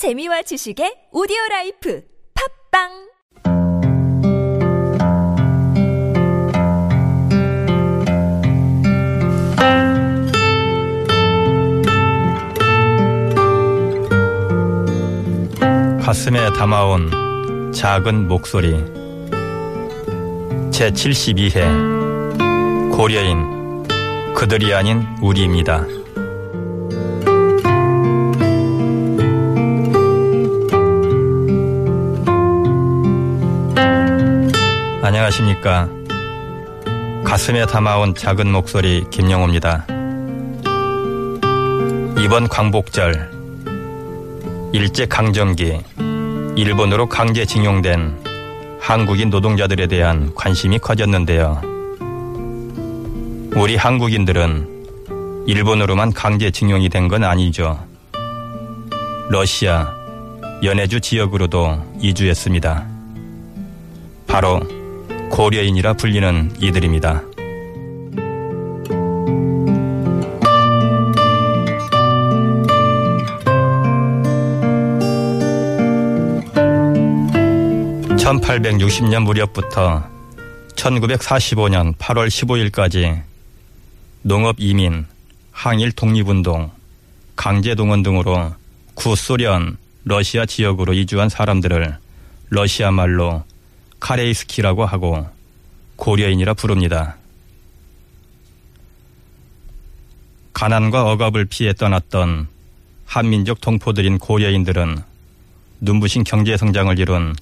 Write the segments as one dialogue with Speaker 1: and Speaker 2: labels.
Speaker 1: 재미와 지식의 오디오 라이프 팟빵!
Speaker 2: 가슴에 담아온 작은 목소리. 제72회. 고려인 그들이 아닌 우리입니다. 안녕하십니까. 가슴에 담아온 작은 목소리 김영호입니다. 이번 광복절 일제 강점기 일본으로 강제징용된 한국인 노동자들에 대한 관심이 커졌는데요. 우리 한국인들은 일본으로만 강제징용이 된 건 아니죠. 러시아, 연해주 지역으로도 이주했습니다. 바로 고려인이라 불리는 이들입니다. (1860년) 무렵부터 (1945년 8월 15일까지) 농업 이민, 항일 독립운동, 강제 동원 등으로 구소련, 러시아 지역으로 이주한 사람들을 러시아 말로 카레이스키라고 하고 고려인이라 부릅니다. 가난과 억압을 피해 떠났던 한민족 동포들인 고려인들은 눈부신 경제 성장을 이룬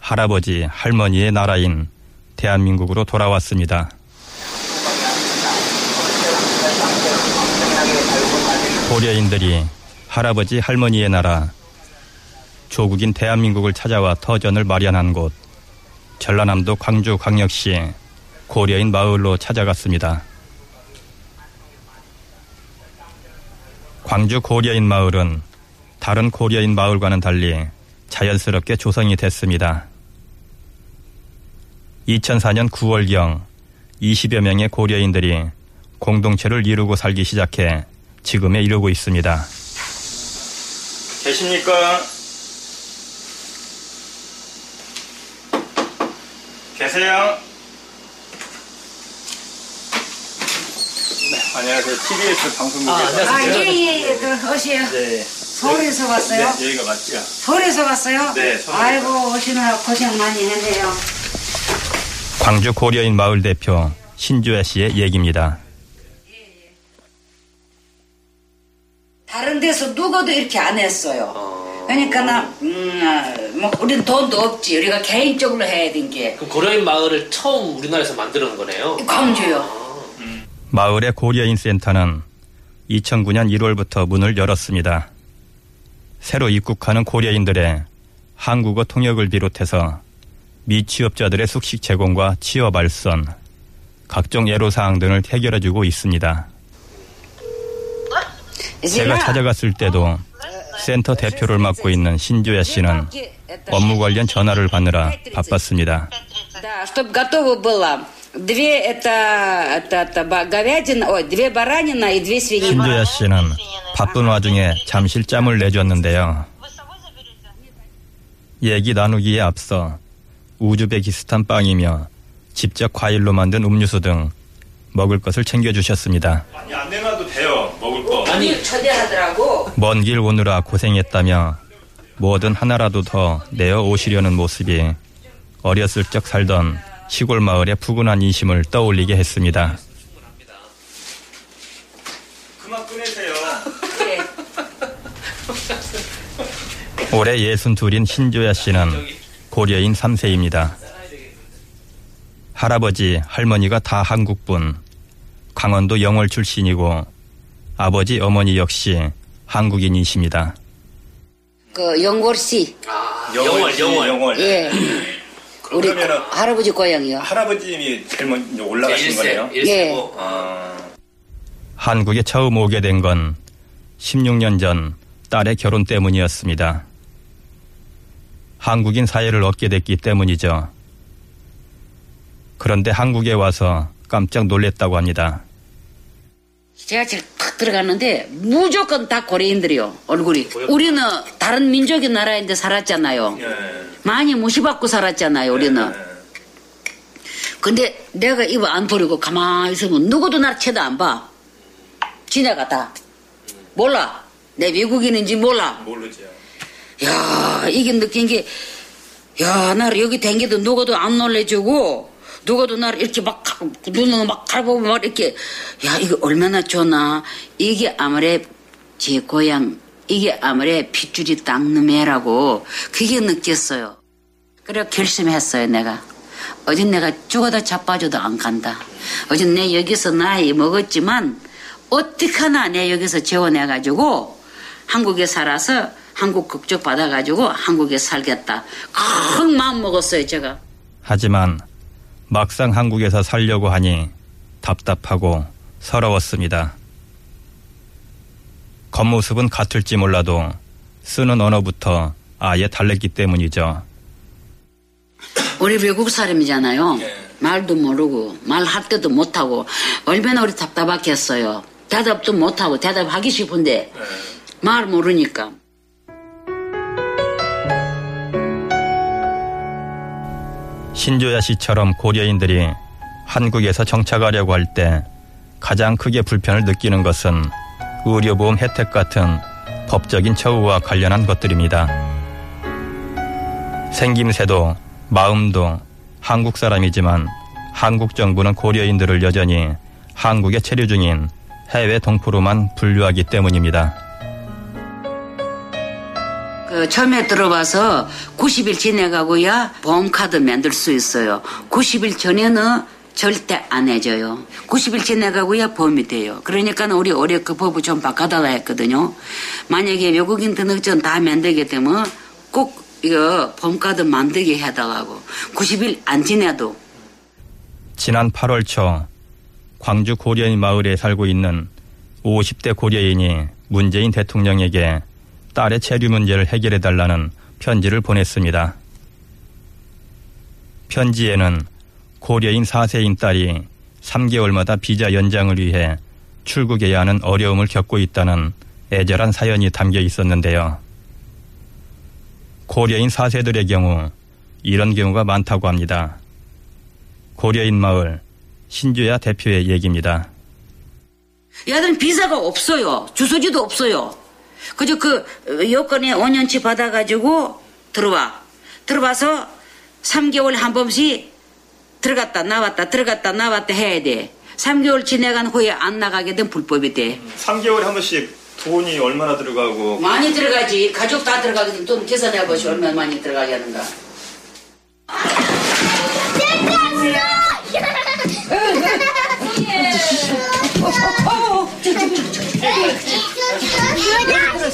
Speaker 2: 할아버지, 할머니의 나라인 대한민국으로 돌아왔습니다. 고려인들이 할아버지, 할머니의 나라, 조국인 대한민국을 찾아와 터전을 마련한 곳, 전라남도 광주광역시 고려인 마을로 찾아갔습니다. 광주 고려인 마을은 다른 고려인 마을과는 달리 자연스럽게 조성이 됐습니다. 2004년 9월경 20여 명의 고려인들이 공동체를 이루고 살기 시작해 지금에 이르고 있습니다. 계십니까? 계세요? 네, 안녕하세요. TBS 방송국에서.
Speaker 3: 아.
Speaker 4: 아, 예, 예, 예. 그, 오세요.
Speaker 2: 네.
Speaker 4: 서울에서 왔어요?
Speaker 2: 네, 여기가 맞죠?
Speaker 4: 서울에서 왔어요?
Speaker 2: 네, 서울에서.
Speaker 4: 아이고, 오시느라 고생 많이 했네요.
Speaker 2: 광주 고려인 마을 대표 신주혜 씨의 얘기입니다.
Speaker 4: 다른 데서 누구도 이렇게 안 했어요. 그러니까 나, 음, 아, 뭐, 우린 돈도 없지. 우리가 개인적으로 해야 된 게.
Speaker 3: 그럼 고려인 마을을 처음 우리나라에서 놓은 거네요.
Speaker 4: 광주요.
Speaker 2: 마을의 고려인 센터는 2009년 1월부터 문을 열었습니다. 새로 입국하는 고려인들의 한국어 통역을 비롯해서 미취업자들의 숙식 제공과 취업 알선, 각종 애로사항 등을 해결해주고 있습니다. 제가 찾아갔을 때도 센터 대표를 맡고 있는 신조야 씨는 업무 관련 전화를 받느라 바빴습니다. 신조야 씨는 바쁜 와중에 잠실잠을 내줬는데요. 얘기 나누기에 앞서 우즈베키스탄 빵이며 직접 과일로 만든 음료수 등 먹을 것을 챙겨주셨습니다. 아니, 안 내놔도 돼요. 먹을 거.
Speaker 3: 아니,
Speaker 4: 초대하더라고.
Speaker 2: 먼 길 오느라 고생했다며 뭐든 하나라도 더 내어 오시려는 모습이 어렸을 적 살던 시골 마을의 푸근한 인심을 떠올리게 했습니다. 그만 끊으세요.
Speaker 4: 예.
Speaker 2: 올해 62인 신조야 씨는 고려인 3세입니다. 할아버지, 할머니가 다 한국분, 강원도 영월 출신이고 아버지, 어머니 역시 한국인이십니다.
Speaker 4: 그, 영골씨.
Speaker 3: 영월, 영월.
Speaker 5: 영월.
Speaker 4: 예. 우리 할아버지 고향이요.
Speaker 5: 할아버님이 제일 먼저 올라가신
Speaker 3: 일세,
Speaker 5: 거네요.
Speaker 3: 일세고.
Speaker 5: 아,
Speaker 2: 한국에 처음 오게 된 건 16년 전 딸의 결혼 때문이었습니다. 한국인 사회를 얻게 됐기 때문이죠. 그런데 한국에 와서 깜짝 놀랬다고 합니다.
Speaker 4: 제가 들어가는데 무조건 다 고려인들이요 얼굴이. 우리는 다른 민족의 나라인데 살았잖아요.
Speaker 5: 예.
Speaker 4: 많이 무시받고 살았잖아요 우리는. 근데 내가 입을 안 버리고 가만히 있으면 누구도 날 쳐도 안 봐. 지네가 다. 몰라. 내 외국인인지 몰라.
Speaker 5: 모르죠.
Speaker 4: 야, 이게 느낀 게, 야, 나를 여기 댕겨도 누가도 안 놀래주고, 누가도 나를 이렇게 막, 가- 눈으로 막 갈보고 막 이렇게, 야, 이거 얼마나 좋나. 이게 아무래 제 고향, 이게 아무래 핏줄이 닦는 애라고, 그게 느꼈어요. 그래 결심했어요, 내가. 어젠 내가 죽어도 자빠져도 안 간다. 어젠 내 여기서 나이 먹었지만, 어떡하나 내 여기서 재혼해가지고, 한국에 살아서 한국 국적 받아가지고 한국에 살겠다. 큰 마음 먹었어요, 제가.
Speaker 2: 하지만 막상 한국에서 살려고 하니 답답하고 서러웠습니다. 겉모습은 같을지 몰라도 쓰는 언어부터 아예 달랬기 때문이죠.
Speaker 4: 우리 외국 사람이잖아요. 말도 모르고 말할 때도 못하고 얼마나 우리 답답했겠어요. 대답도 못하고 대답하기 싶은데 말 모르니까.
Speaker 2: 신조야 씨처럼 고려인들이 한국에서 정착하려고 할 때 가장 크게 불편을 느끼는 것은 의료보험 혜택 같은 법적인 처우와 관련한 것들입니다. 생김새도 마음도 한국 사람이지만 한국 정부는 고려인들을 여전히 한국에 체류 중인 해외 동포로만 분류하기 때문입니다.
Speaker 4: 그 처음에 들어와서 90일 지내가고야 보험카드 만들 수 있어요. 90일 전에는 절대 안 해줘요. 90일 지내가고야 보험이 돼요. 그러니까 우리 올해 그 법을 좀 바꿔달라 했거든요. 만약에 외국인 등록증 다 만들게 되면 꼭 이거 보험카드 만들게 해달라고. 90일 안 지내도
Speaker 2: 지난 8월 초 광주 고려인 마을에 살고 있는 50대 고려인이 문재인 대통령에게 딸의 체류 문제를 해결해 달라는 편지를 보냈습니다. 편지에는 고려인 4세인 딸이 3개월마다 비자 연장을 위해 출국해야 하는 어려움을 겪고 있다는 애절한 사연이 담겨 있었는데요. 고려인 4세들의 경우 이런 경우가 많다고 합니다. 고려인 마을 신주야 대표의 얘기입니다.
Speaker 4: 얘들은 비자가 없어요. 주소지도 없어요. 그저 그 어, 여권에 5년치 받아가지고 들어와. 들어와서 3개월 한 번씩 들어갔다 나왔다 들어갔다 나왔다 해야 돼. 3개월 지나간 후에 안 나가게 되면 불법이 돼.
Speaker 5: 3개월에 한 번씩 돈이 얼마나 들어가고
Speaker 4: 많이 들어가지. 가족 다 들어가게 되면 돈 계산해 보시 얼마나 많이 들어가게 하는가.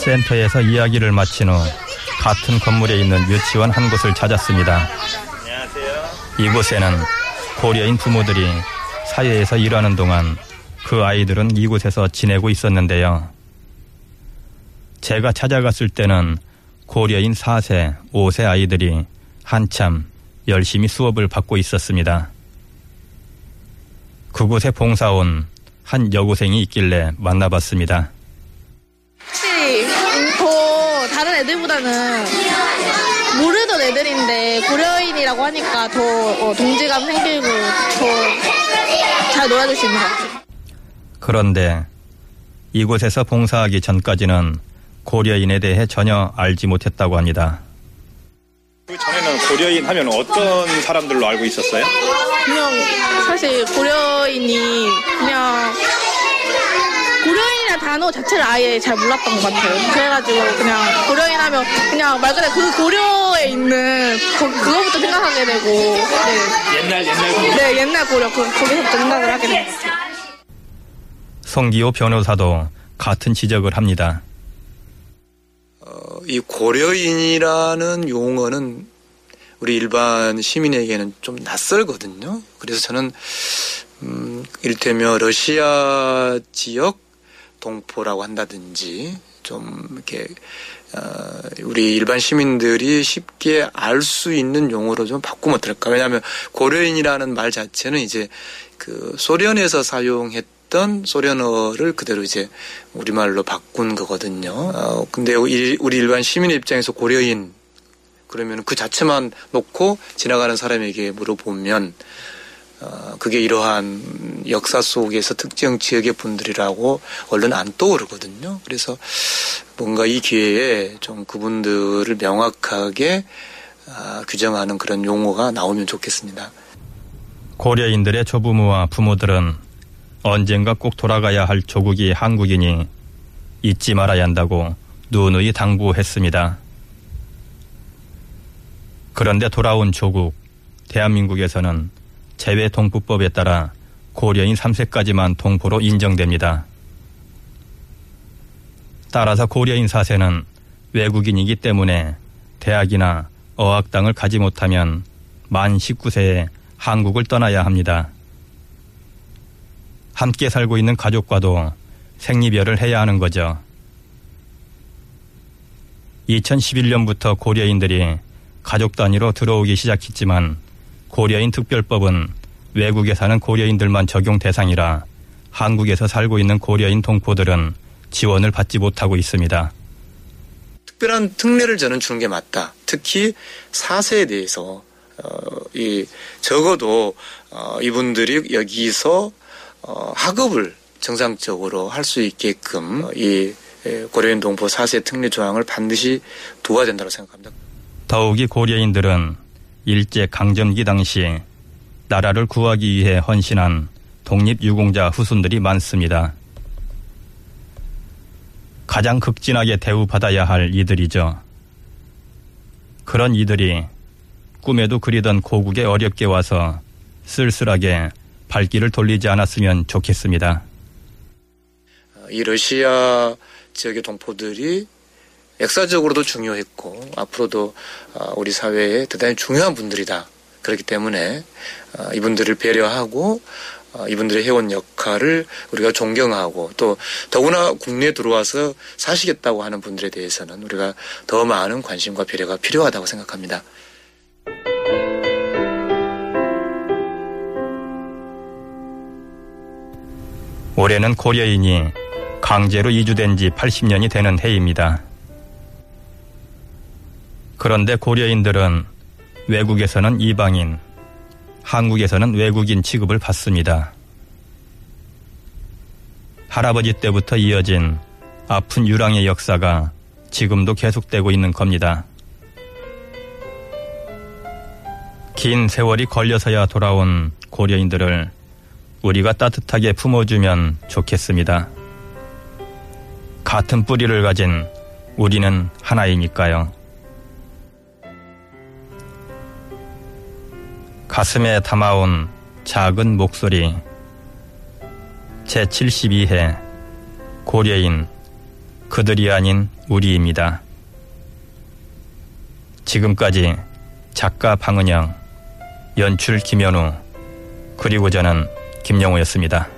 Speaker 2: 센터에서 이야기를 마친 후 같은 건물에 있는 유치원 한 곳을 찾았습니다.
Speaker 5: 안녕하세요.
Speaker 2: 이곳에는 고려인 부모들이 사회에서 일하는 동안 그 아이들은 이곳에서 지내고 있었는데요. 제가 찾아갔을 때는 고려인 4세, 5세 아이들이 한참 열심히 수업을 받고 있었습니다. 그곳에 봉사온 한 여고생이 있길래 만나봤습니다.
Speaker 6: 애들보다는 모르던 애들인데 고려인이라고 하니까 더 어, 동지감 생기고 더 잘 놀아줄 수 있는 것 같아요.
Speaker 2: 그런데 이곳에서 봉사하기 전까지는 고려인에 대해 전혀 알지 못했다고 합니다.
Speaker 5: 그 전에는 고려인 하면 어떤 사람들로 알고 있었어요?
Speaker 6: 그냥 사실 고려인이 그냥 단어 자체를 아예 잘 몰랐던 것 같아요. 그래가지고 그냥 고려인 하면 그냥 말 그대로 그 고려에 있는 거, 그거부터 생각하게 되고 네,
Speaker 5: 옛날 옛날 고려.
Speaker 6: 네 옛날 고려 그, 거기서부터 생각을 하게 같아요.
Speaker 2: 송기호 변호사도 같은 지적을 합니다.
Speaker 7: 이 고려인이라는 용어는 우리 일반 시민에게는 좀 낯설거든요. 그래서 저는 음, 이를테면 러시아 지역 동포라고 한다든지 좀 이렇게 어, 우리 일반 시민들이 쉽게 알 수 있는 용어로 좀 바꾸면 어떨까? 왜냐하면 고려인이라는 말 자체는 이제 그 소련에서 사용했던 소련어를 그대로 이제 우리말로 바꾼 거거든요. 어, 근데 우리 일반 시민의 입장에서 고려인 그러면 그 자체만 놓고 지나가는 사람에게 물어보면 어, 그게 이러한 역사 속에서 특정 지역의 분들이라고 얼른 안 떠오르거든요. 그래서 뭔가 이 기회에 좀 그분들을 명확하게 아, 규정하는 그런 용어가 나오면 좋겠습니다.
Speaker 2: 고려인들의 조부모와 부모들은 언젠가 꼭 돌아가야 할 조국이 한국이니 잊지 말아야 한다고 누누이 당부했습니다. 그런데 돌아온 조국, 대한민국에서는 재외 동포법에 따라 고려인 3세까지만 동포로 인정됩니다. 따라서 고려인 4세는 외국인이기 때문에 대학이나 어학당을 가지 못하면 만 19세에 한국을 떠나야 합니다. 함께 살고 있는 가족과도 생리별을 해야 하는 거죠. 2011년부터 고려인들이 가족 단위로 들어오기 시작했지만 고려인 특별법은 외국에 사는 고려인들만 적용 대상이라 한국에서 살고 있는 고려인 동포들은 지원을 받지 못하고 있습니다.
Speaker 7: 특별한 특례를 저는 주는 게 맞다. 특히 4세에 대해서 어, 이 적어도 어, 이분들이 여기서 어, 학업을 정상적으로 할 수 있게끔 이 고려인 동포 4세 특례 조항을 반드시 도와야 된다고 생각합니다.
Speaker 2: 더욱이 고려인들은 일제 강점기 당시 나라를 구하기 위해 헌신한 독립유공자 후손들이 많습니다. 가장 극진하게 대우받아야 할 이들이죠. 그런 이들이 꿈에도 그리던 고국에 어렵게 와서 쓸쓸하게 발길을 돌리지 않았으면 좋겠습니다.
Speaker 7: 이 러시아 지역의 동포들이 역사적으로도 중요했고 앞으로도 어, 우리 사회에 대단히 중요한 분들이다. 그렇기 때문에 어, 이분들을 배려하고 어, 이분들의 해온 역할을 우리가 존경하고 또 더구나 국내에 들어와서 사시겠다고 하는 분들에 대해서는 우리가 더 많은 관심과 배려가 필요하다고 생각합니다.
Speaker 2: 올해는 고려인이 강제로 이주된 지 80년이 되는 해입니다. 그런데 고려인들은 외국에서는 이방인, 한국에서는 외국인 취급을 받습니다. 할아버지 때부터 이어진 아픈 유랑의 역사가 지금도 계속되고 있는 겁니다. 긴 세월이 걸려서야 돌아온 고려인들을 우리가 따뜻하게 품어주면 좋겠습니다. 같은 뿌리를 가진 우리는 하나이니까요. 가슴에 담아온 작은 목소리 제72회 고려인 그들이 아닌 우리입니다. 지금까지 작가 방은영, 연출 김현우, 그리고 저는 김영우였습니다.